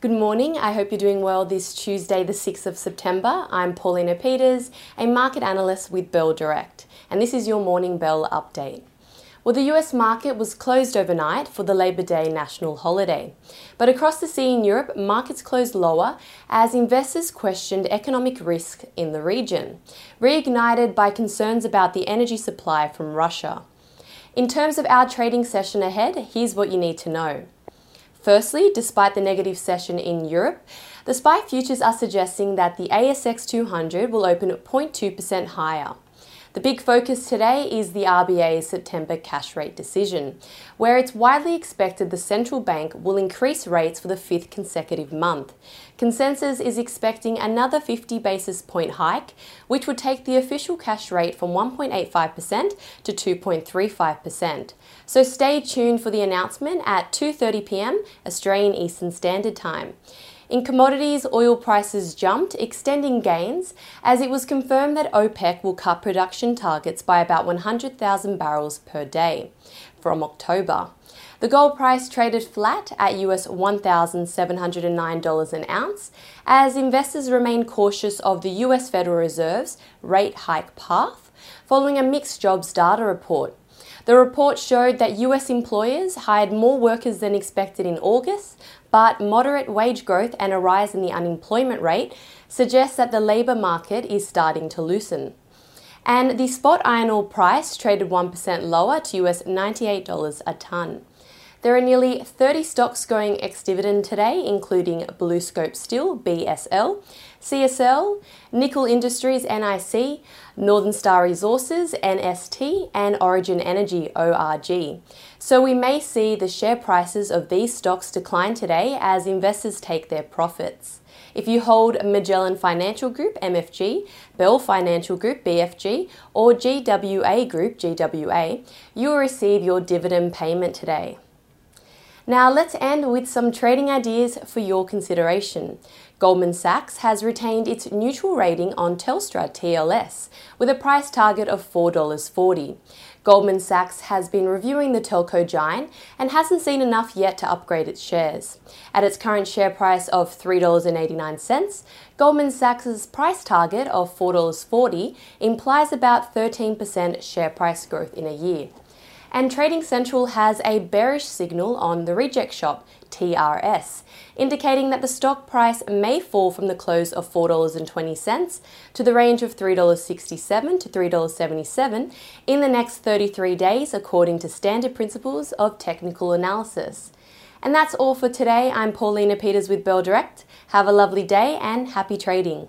Good morning. I hope you're doing well this Tuesday, the 6th of September. I'm Paulina Peters, a market analyst with Bell Direct, and this is your Morning Bell update. Well, the US market was closed overnight for the Labor Day national holiday. But across the sea in Europe, markets closed lower as investors questioned economic risk in the region, reignited by concerns about the energy supply from Russia. In terms of our trading session ahead, here's what you need to know. Firstly, despite the negative session in Europe, the SPI futures are suggesting that the ASX 200 will open at 0.2% higher. The big focus today is the RBA's September cash rate decision, where it's widely expected the central bank will increase rates for the fifth consecutive month. Consensus is expecting another 50 basis point hike, which would take the official cash rate from 1.85% to 2.35%. So stay tuned for the announcement at 2:30 p.m. Australian Eastern Standard Time. In commodities, oil prices jumped, extending gains, as it was confirmed that OPEC will cut production targets by about 100,000 barrels per day from October. The gold price traded flat at US $1,709 an ounce as investors remain cautious of the US Federal Reserve's rate hike path following a mixed jobs data report. The report showed that US employers hired more workers than expected in August, but moderate wage growth and a rise in the unemployment rate suggests that the labour market is starting to loosen. And the spot iron ore price traded 1% lower to US $98 a tonne. There are nearly 30 stocks going ex dividend today, including BlueScope Steel, BSL, CSL, Nickel Industries, NIC, Northern Star Resources, NST, and Origin Energy, ORG. So we may see the share prices of these stocks decline today as investors take their profits. If you hold Magellan Financial Group, MFG, Bell Financial Group, BFG, or GWA Group, GWA, you will receive your dividend payment today. Now, let's end with some trading ideas for your consideration. Goldman Sachs has retained its neutral rating on Telstra TLS with a price target of $4.40. Goldman Sachs has been reviewing the telco giant and hasn't seen enough yet to upgrade its shares. At its current share price of $3.89, Goldman Sachs' price target of $4.40 implies about 13% share price growth in a year and Trading Central has a bearish signal on the reject shop, TRS, indicating that the stock price may fall from the close of $4.20 to the range of $3.67 to $3.77 in the next 33 days, according to standard principles of technical analysis. And that's all for today. I'm Paulina Peters with Bell Direct. Have a lovely day and happy trading.